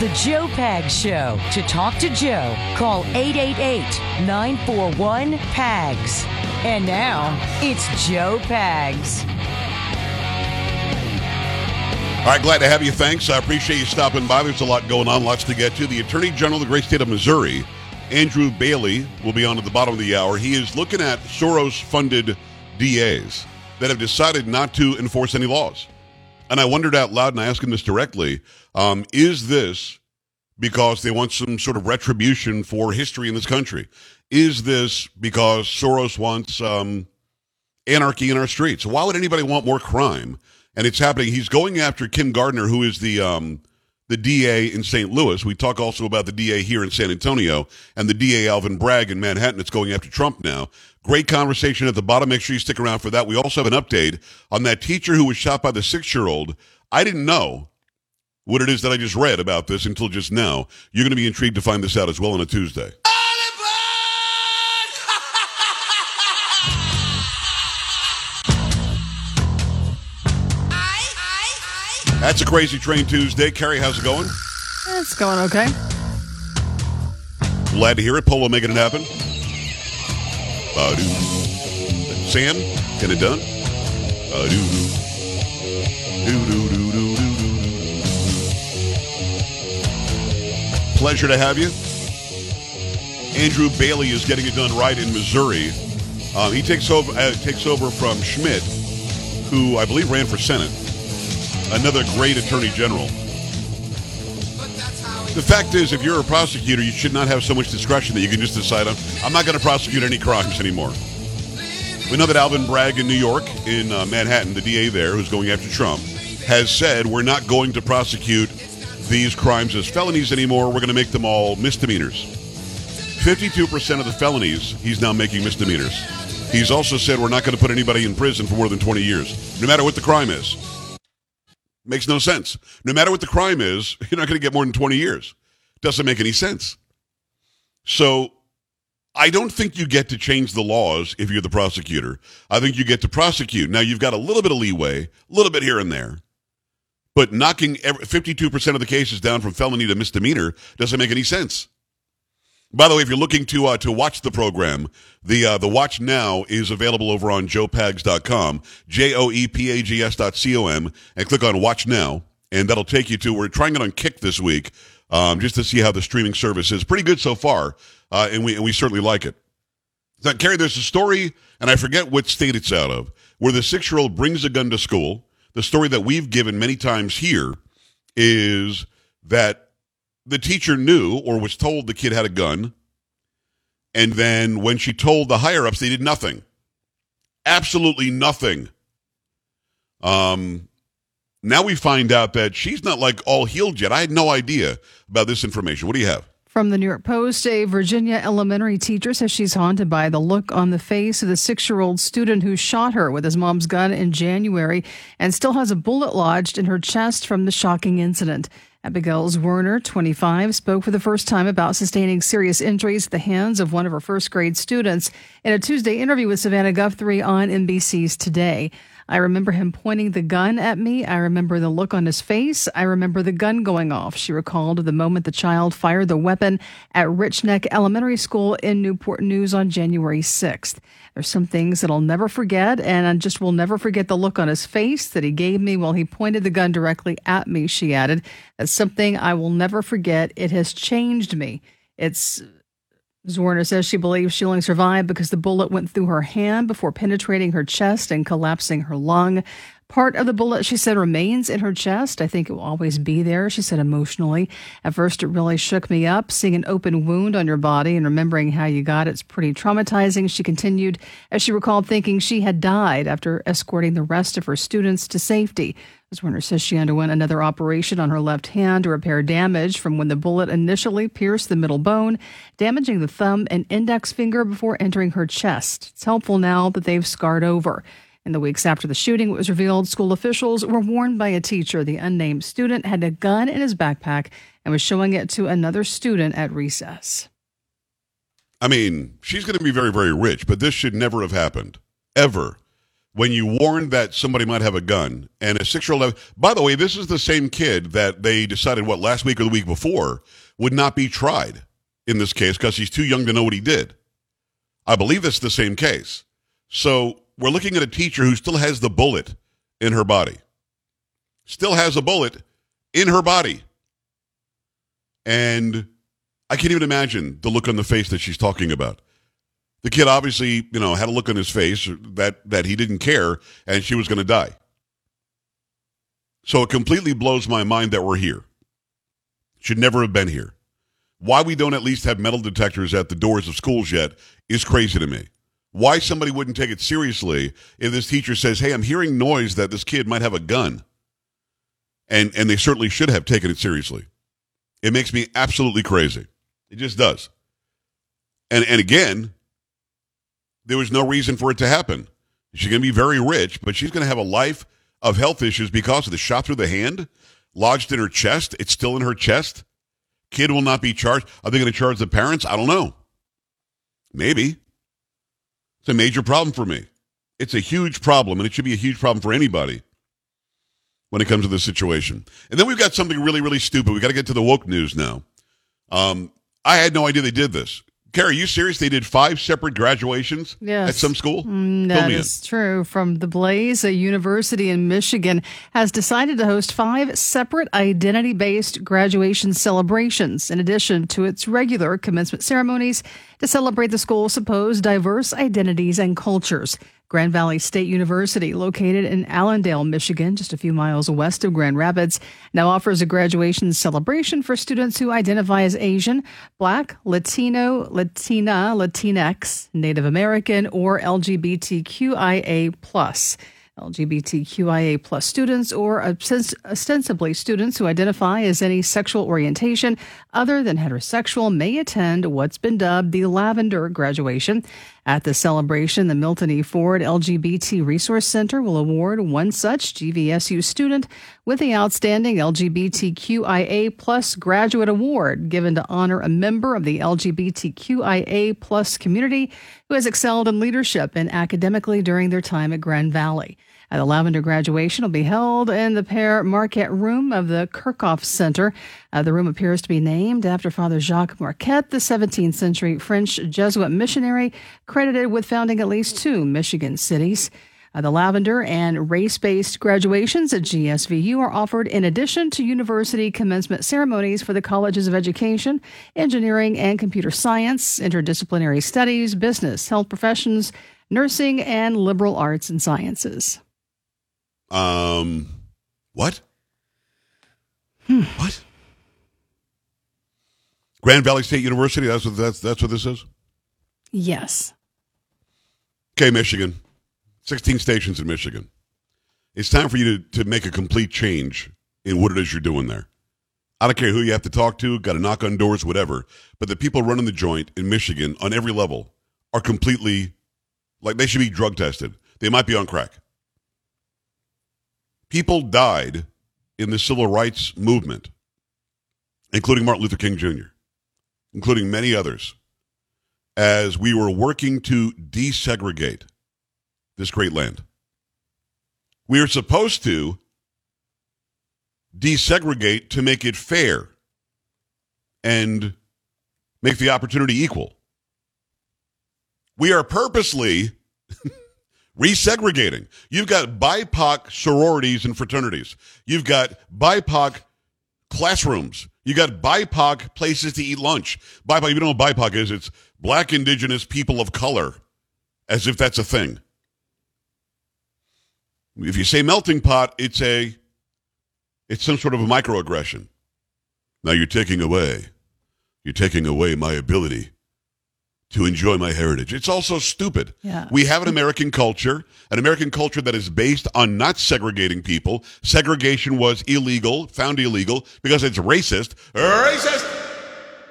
The Joe Pags Show. To talk to Joe, call 888 941 PAGS. And now, it's Joe Pags. All right, glad to have you. Thanks. I appreciate you stopping by. There's a lot going on, lots to get to. The Attorney General of the great state of Missouri, Andrew Bailey, will be on at the bottom of the hour. He is looking at Soros funded DAs that have decided not to enforce any laws. And I wondered out loud, and I asked him this directly um, is this because they want some sort of retribution for history in this country? Is this because Soros wants um, anarchy in our streets? Why would anybody want more crime? And it's happening. He's going after Kim Gardner, who is the um, the DA in St. Louis. We talk also about the DA here in San Antonio and the DA Alvin Bragg in Manhattan. It's going after Trump now. Great conversation at the bottom. Make sure you stick around for that. We also have an update on that teacher who was shot by the six year old. I didn't know what it is that I just read about this until just now. You're going to be intrigued to find this out as well on a Tuesday. That's a crazy train Tuesday. Carrie, how's it going? It's going okay. Glad to hear it. Polo making it happen. Sam, get it done. Pleasure to have you. Andrew Bailey is getting it done right in Missouri. Um, he takes over uh, takes over from Schmitt, who I believe ran for Senate. Another great attorney general. The fact is, if you're a prosecutor, you should not have so much discretion that you can just decide, I'm, not going to prosecute any crimes anymore. We know that Alvin Bragg in New York, in uh, Manhattan, the DA there, who's going after Trump, has said we're not going to prosecute these crimes as felonies anymore. We're going to make them all misdemeanors. 52% of the felonies he's now making misdemeanors. He's also said we're not going to put anybody in prison for more than 20 years, no matter what the crime is. Makes no sense. No matter what the crime is, you're not going to get more than 20 years. Doesn't make any sense. So I don't think you get to change the laws if you're the prosecutor. I think you get to prosecute. Now, you've got a little bit of leeway, a little bit here and there. But knocking every, 52% of the cases down from felony to misdemeanor doesn't make any sense. By the way, if you're looking to uh, to watch the program, the uh, the watch now is available over on joepags.com, j o e p a g s dot c o m, and click on Watch Now, and that'll take you to. We're trying it on Kick this week, um, just to see how the streaming service is. Pretty good so far, uh, and we and we certainly like it. Now, Carrie, there's a story, and I forget what state it's out of, where the six year old brings a gun to school. The story that we've given many times here is that the teacher knew or was told the kid had a gun. And then when she told the higher ups, they did nothing. Absolutely nothing. Um, now we find out that she's not like all healed yet. I had no idea about this information. What do you have? From the New York Post, a Virginia elementary teacher says she's haunted by the look on the face of the six year old student who shot her with his mom's gun in January and still has a bullet lodged in her chest from the shocking incident. Abigail Zwerner, 25, spoke for the first time about sustaining serious injuries at the hands of one of her first grade students in a Tuesday interview with Savannah Guthrie on NBC's Today. I remember him pointing the gun at me. I remember the look on his face. I remember the gun going off. She recalled the moment the child fired the weapon at Rich Neck Elementary School in Newport News on January 6th. There's some things that I'll never forget, and I just will never forget the look on his face that he gave me while he pointed the gun directly at me, she added. That's something I will never forget. It has changed me. It's Zwerner says she believes she only survived because the bullet went through her hand before penetrating her chest and collapsing her lung. Part of the bullet, she said, remains in her chest. I think it will always be there, she said emotionally. At first, it really shook me up. Seeing an open wound on your body and remembering how you got it's pretty traumatizing, she continued, as she recalled thinking she had died after escorting the rest of her students to safety. Ms. Zwerner says she underwent another operation on her left hand to repair damage from when the bullet initially pierced the middle bone, damaging the thumb and index finger before entering her chest. It's helpful now that they've scarred over. In the weeks after the shooting, it was revealed school officials were warned by a teacher the unnamed student had a gun in his backpack and was showing it to another student at recess. I mean, she's going to be very, very rich, but this should never have happened. Ever. When you warned that somebody might have a gun and a six year old. By the way, this is the same kid that they decided what last week or the week before would not be tried in this case because he's too young to know what he did. I believe it's the same case. So we're looking at a teacher who still has the bullet in her body, still has a bullet in her body. And I can't even imagine the look on the face that she's talking about. The kid obviously, you know, had a look on his face that that he didn't care and she was going to die. So it completely blows my mind that we're here. Should never have been here. Why we don't at least have metal detectors at the doors of schools yet is crazy to me. Why somebody wouldn't take it seriously if this teacher says, "Hey, I'm hearing noise that this kid might have a gun." And and they certainly should have taken it seriously. It makes me absolutely crazy. It just does. And and again, there was no reason for it to happen. She's going to be very rich, but she's going to have a life of health issues because of the shot through the hand, lodged in her chest. It's still in her chest. Kid will not be charged. Are they going to charge the parents? I don't know. Maybe. It's a major problem for me. It's a huge problem, and it should be a huge problem for anybody when it comes to this situation. And then we've got something really, really stupid. We've got to get to the woke news now. Um, I had no idea they did this. Carrie, are you serious? They did five separate graduations yes. at some school? Mm, that is true. From the Blaze, a university in Michigan has decided to host five separate identity based graduation celebrations in addition to its regular commencement ceremonies to celebrate the school's supposed diverse identities and cultures. Grand Valley State University, located in Allendale, Michigan, just a few miles west of Grand Rapids, now offers a graduation celebration for students who identify as Asian, Black, Latino, Latina, Latinx, Native American, or LGBTQIA+. LGBTQIA plus students or ostensibly students who identify as any sexual orientation other than heterosexual may attend what's been dubbed the Lavender graduation. At the celebration, the Milton E. Ford LGBT Resource Center will award one such GVSU student with the Outstanding LGBTQIA plus Graduate Award given to honor a member of the LGBTQIA plus community who has excelled in leadership and academically during their time at Grand Valley. The Lavender graduation will be held in the Père Marquette room of the Kirkhof Center. Uh, the room appears to be named after Father Jacques Marquette, the 17th century French Jesuit missionary credited with founding at least two Michigan cities. Uh, the Lavender and race based graduations at GSVU are offered in addition to university commencement ceremonies for the colleges of education, engineering and computer science, interdisciplinary studies, business, health professions, nursing, and liberal arts and sciences. Um, what? Hmm. What? Grand Valley State University. That's what that's that's what this is. Yes. Okay, Michigan. Sixteen stations in Michigan. It's time for you to, to make a complete change in what it is you're doing there. I don't care who you have to talk to, got to knock on doors, whatever. But the people running the joint in Michigan on every level are completely like they should be drug tested. They might be on crack. People died in the civil rights movement, including Martin Luther King Jr., including many others, as we were working to desegregate this great land. We are supposed to desegregate to make it fair and make the opportunity equal. We are purposely resegregating. You've got BIPOC sororities and fraternities. You've got BIPOC classrooms. You got BIPOC places to eat lunch. BIPOC, you know what BIPOC is? It's black, indigenous, people of color, as if that's a thing. If you say melting pot, it's a it's some sort of a microaggression. Now you're taking away, you're taking away my ability to enjoy my heritage. It's also stupid. Yeah. We have an American culture, an American culture that is based on not segregating people. Segregation was illegal, found illegal because it's racist. Racist.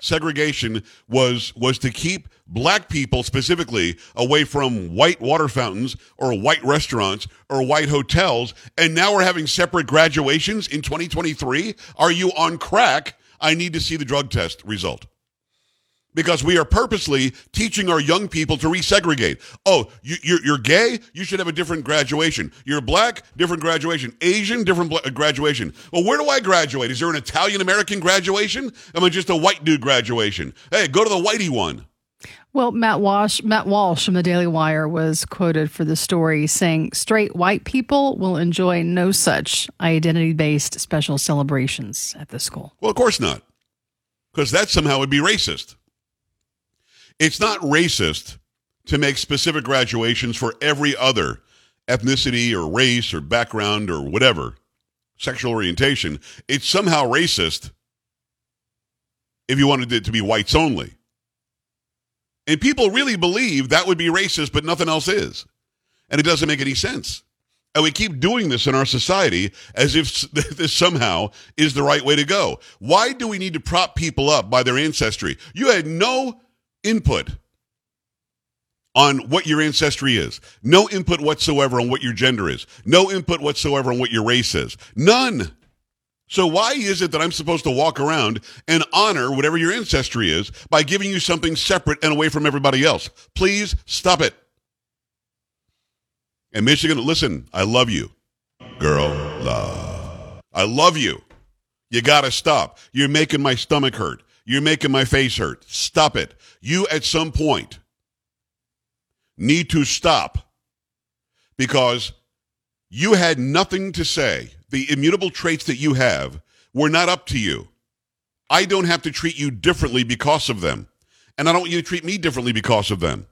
Segregation was was to keep black people specifically away from white water fountains or white restaurants or white hotels and now we're having separate graduations in 2023 are you on crack i need to see the drug test result because we are purposely teaching our young people to resegregate. Oh, you, you're, you're gay? You should have a different graduation. You're black? Different graduation. Asian? Different bla- uh, graduation. Well, where do I graduate? Is there an Italian American graduation? Am I just a white dude graduation? Hey, go to the whitey one. Well, Matt Walsh, Matt Walsh from the Daily Wire was quoted for the story saying, "Straight white people will enjoy no such identity-based special celebrations at the school." Well, of course not, because that somehow would be racist. It's not racist to make specific graduations for every other ethnicity or race or background or whatever sexual orientation. It's somehow racist if you wanted it to be whites only. And people really believe that would be racist, but nothing else is. And it doesn't make any sense. And we keep doing this in our society as if this somehow is the right way to go. Why do we need to prop people up by their ancestry? You had no input on what your ancestry is. No input whatsoever on what your gender is. No input whatsoever on what your race is. None. So why is it that I'm supposed to walk around and honor whatever your ancestry is by giving you something separate and away from everybody else? Please stop it. And Michigan, listen, I love you. Girl, love. I love you. You got to stop. You're making my stomach hurt. You're making my face hurt. Stop it. You at some point need to stop because you had nothing to say. The immutable traits that you have were not up to you. I don't have to treat you differently because of them. And I don't want you to treat me differently because of them.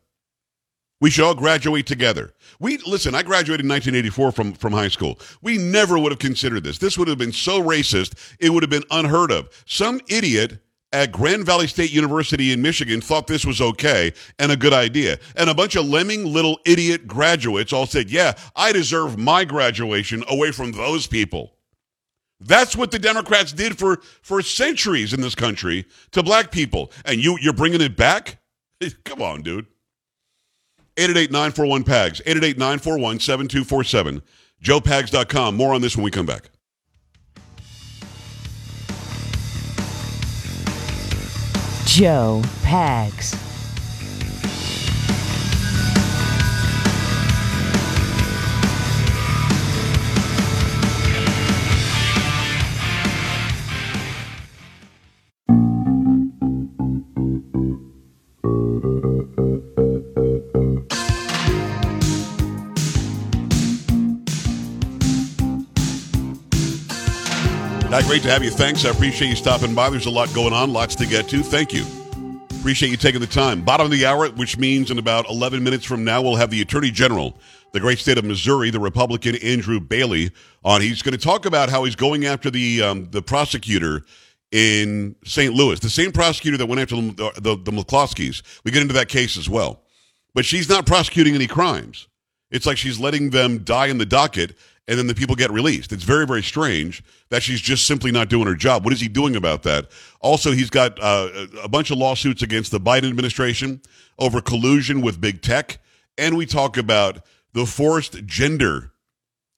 We should all graduate together. We listen, I graduated in 1984 from, from high school. We never would have considered this. This would have been so racist, it would have been unheard of. Some idiot at Grand Valley State University in Michigan thought this was okay and a good idea. And a bunch of lemming little idiot graduates all said, Yeah, I deserve my graduation away from those people. That's what the Democrats did for, for centuries in this country to black people. And you, you're bringing it back? Come on, dude. 888-941-PAGS, 888-941-7247, joepags.com. More on this when we come back. Joe Pags. Great to have you. Thanks. I appreciate you stopping by. There's a lot going on, lots to get to. Thank you. Appreciate you taking the time. Bottom of the hour, which means in about 11 minutes from now, we'll have the Attorney General, the great state of Missouri, the Republican Andrew Bailey, on. He's going to talk about how he's going after the um, the prosecutor in St. Louis, the same prosecutor that went after the, the, the McCloskeys. We get into that case as well. But she's not prosecuting any crimes. It's like she's letting them die in the docket and then the people get released. It's very, very strange that she's just simply not doing her job. What is he doing about that? Also, he's got uh, a bunch of lawsuits against the Biden administration over collusion with big tech. And we talk about the forced gender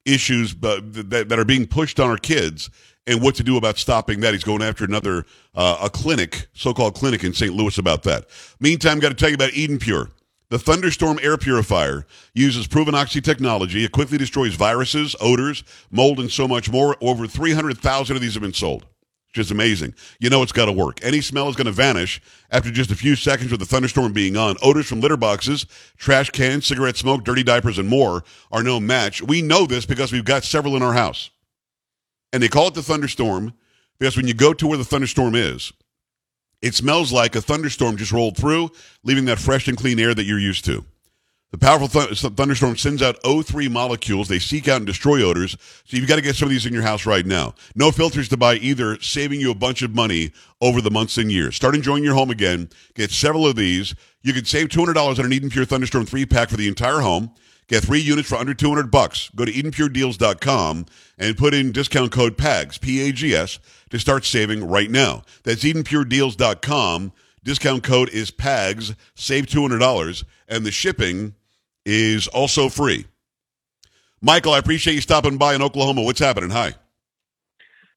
issues uh, that, that are being pushed on our kids and what to do about stopping that. He's going after another, uh, a clinic, so-called clinic in St. Louis about that. Meantime, got to tell you about Eden Pure. The Thunderstorm air purifier uses proven oxy technology. It quickly destroys viruses, odors, mold, and so much more. Over 300,000 of these have been sold. It's just amazing. You know it's got to work. Any smell is going to vanish after just a few seconds with the thunderstorm being on. Odors from litter boxes, trash cans, cigarette smoke, dirty diapers, and more are no match. We know this because we've got several in our house. And they call it the thunderstorm because when you go to where the thunderstorm is, it smells like a thunderstorm just rolled through, leaving that fresh and clean air that you're used to. The powerful th- thunderstorm sends out O3 molecules. They seek out and destroy odors. So you've got to get some of these in your house right now. No filters to buy either, saving you a bunch of money over the months and years. Start enjoying your home again. Get several of these. You can save $200 on an Eden Pure Thunderstorm 3 pack for the entire home. Get three units for under 200 bucks. Go to EdenPureDeals.com and put in discount code PAGS, P-A-G-S, to start saving right now. That's EdenPureDeals.com. Discount code is PAGS. Save $200. And the shipping is also free. Michael, I appreciate you stopping by in Oklahoma. What's happening? Hi.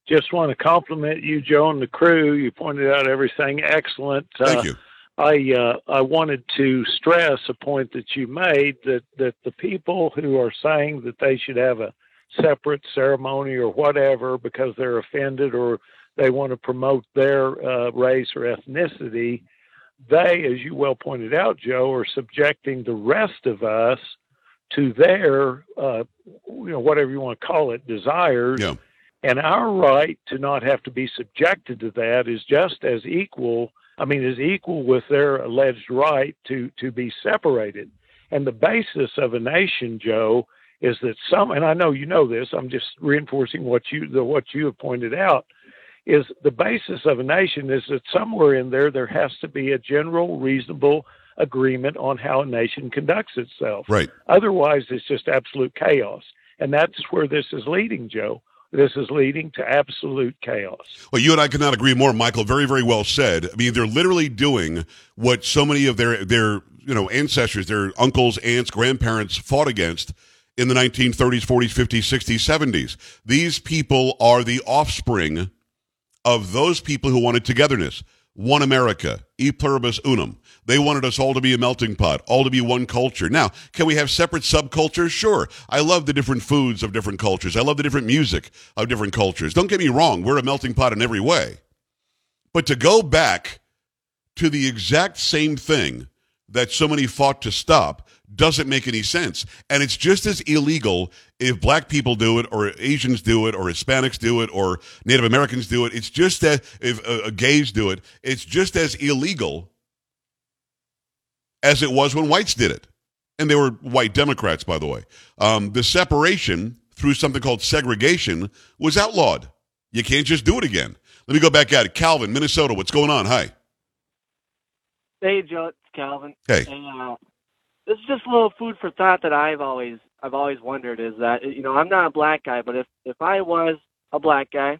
Just want to compliment you, Joe, and the crew. You pointed out everything excellent. Thank uh, you. I uh, I wanted to stress a point that you made that that the people who are saying that they should have a separate ceremony or whatever because they're offended or they want to promote their uh, race or ethnicity, they, as you well pointed out, Joe, are subjecting the rest of us to their, uh, you know, whatever you want to call it, desires. Yeah. And our right to not have to be subjected to that is just as equal. I mean, is equal with their alleged right to to be separated. And the basis of a nation, Joe, is that some. And I know you know this. I'm just reinforcing what you the what you have pointed out. Is the basis of a nation is that somewhere in there there has to be a general, reasonable agreement on how a nation conducts itself. Right. Otherwise, it's just absolute chaos. And that's where this is leading, Joe. This is leading to absolute chaos. Well, you and I could not agree more, Michael. Very, very well said. I mean, they're literally doing what so many of their their you know ancestors, their uncles, aunts, grandparents fought against in the 1930s, 40s, 50s, 60s, 70s. These people are the offspring of those people who wanted togetherness. One America, e pluribus unum. They wanted us all to be a melting pot, all to be one culture. Now, can we have separate subcultures? Sure. I love the different foods of different cultures. I love the different music of different cultures. Don't get me wrong, we're a melting pot in every way. But to go back to the exact same thing that so many fought to stop doesn't make any sense. And it's just as illegal if black people do it, or Asians do it, or Hispanics do it, or Native Americans do it. It's just that if uh, uh, gays do it, it's just as illegal as it was when whites did it. And they were white Democrats, by the way. Um, the separation through something called segregation was outlawed. You can't just do it again. Let me go back at it. Calvin, Minnesota, what's going on? Hi. Hey, Joe, it's Calvin. Hey. And, uh, this is just a little food for thought that I've always I've always wondered is that you know I'm not a black guy, but if if I was a black guy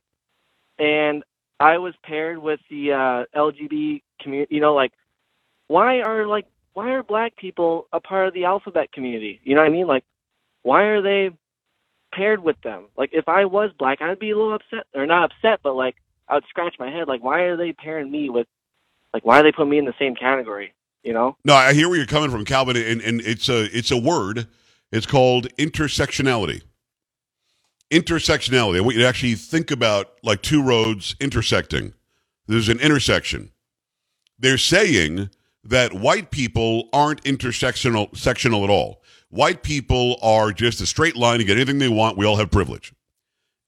and I was paired with the uh, LGBT community, you know, like why are like why are black people a part of the alphabet community? You know what I mean? Like why are they paired with them? Like if I was black, I'd be a little upset or not upset, but like I would scratch my head like why are they pairing me with like why are they putting me in the same category? You know? No, I hear where you're coming from, Calvin, and, and it's a it's a word. It's called intersectionality. Intersectionality. I want you actually think about like two roads intersecting. There's an intersection. They're saying that white people aren't intersectional sectional at all. White people are just a straight line to get anything they want. We all have privilege.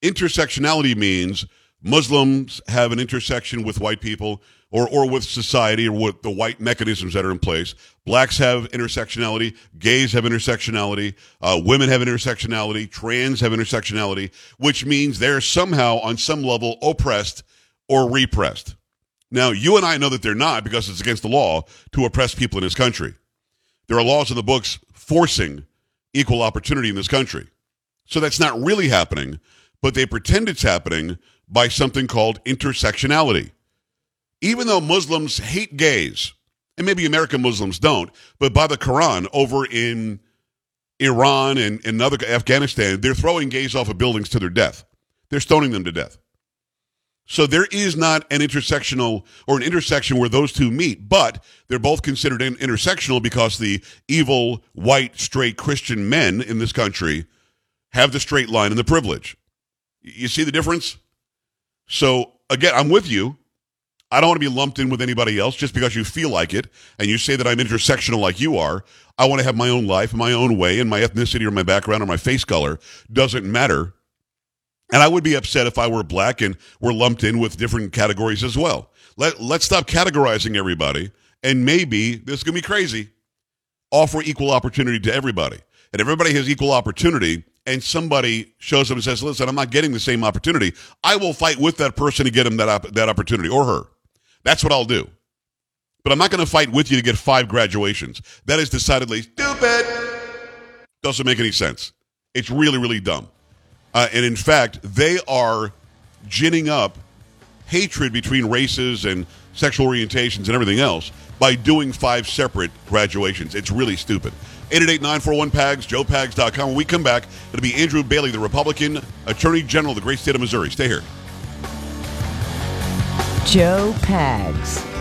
Intersectionality means Muslims have an intersection with white people or, or with society or with the white mechanisms that are in place. Blacks have intersectionality, gays have intersectionality, uh, women have intersectionality, trans have intersectionality, which means they're somehow on some level oppressed or repressed. Now, you and I know that they're not because it's against the law to oppress people in this country. There are laws in the books forcing equal opportunity in this country. So that's not really happening, but they pretend it's happening by something called intersectionality even though Muslims hate gays, and maybe American Muslims don't, but by the Quran over in Iran and, and other Afghanistan, they're throwing gays off of buildings to their death. They're stoning them to death. So there is not an intersectional or an intersection where those two meet, but they're both considered intersectional because the evil, white, straight Christian men in this country have the straight line and the privilege. You see the difference? So again, I'm with you. I don't want to be lumped in with anybody else just because you feel like it and you say that I'm intersectional like you are. I want to have my own life, my own way, and my ethnicity or my background or my face color doesn't matter. And I would be upset if I were black and were lumped in with different categories as well. Let, let's stop categorizing everybody. And maybe this is going to be crazy. Offer equal opportunity to everybody. And everybody has equal opportunity and somebody shows up and says, listen, I'm not getting the same opportunity. I will fight with that person to get him that, op- that opportunity or her. That's what I'll do. But I'm not going to fight with you to get five graduations. That is decidedly stupid. Doesn't make any sense. It's really, really dumb. Uh, and in fact, they are ginning up hatred between races and sexual orientations and everything else by doing five separate graduations. It's really stupid. 888-941-PAGS, joepags.com. When we come back, it'll be Andrew Bailey, the Republican Attorney General of the great state of Missouri. Stay here. Joe Pags.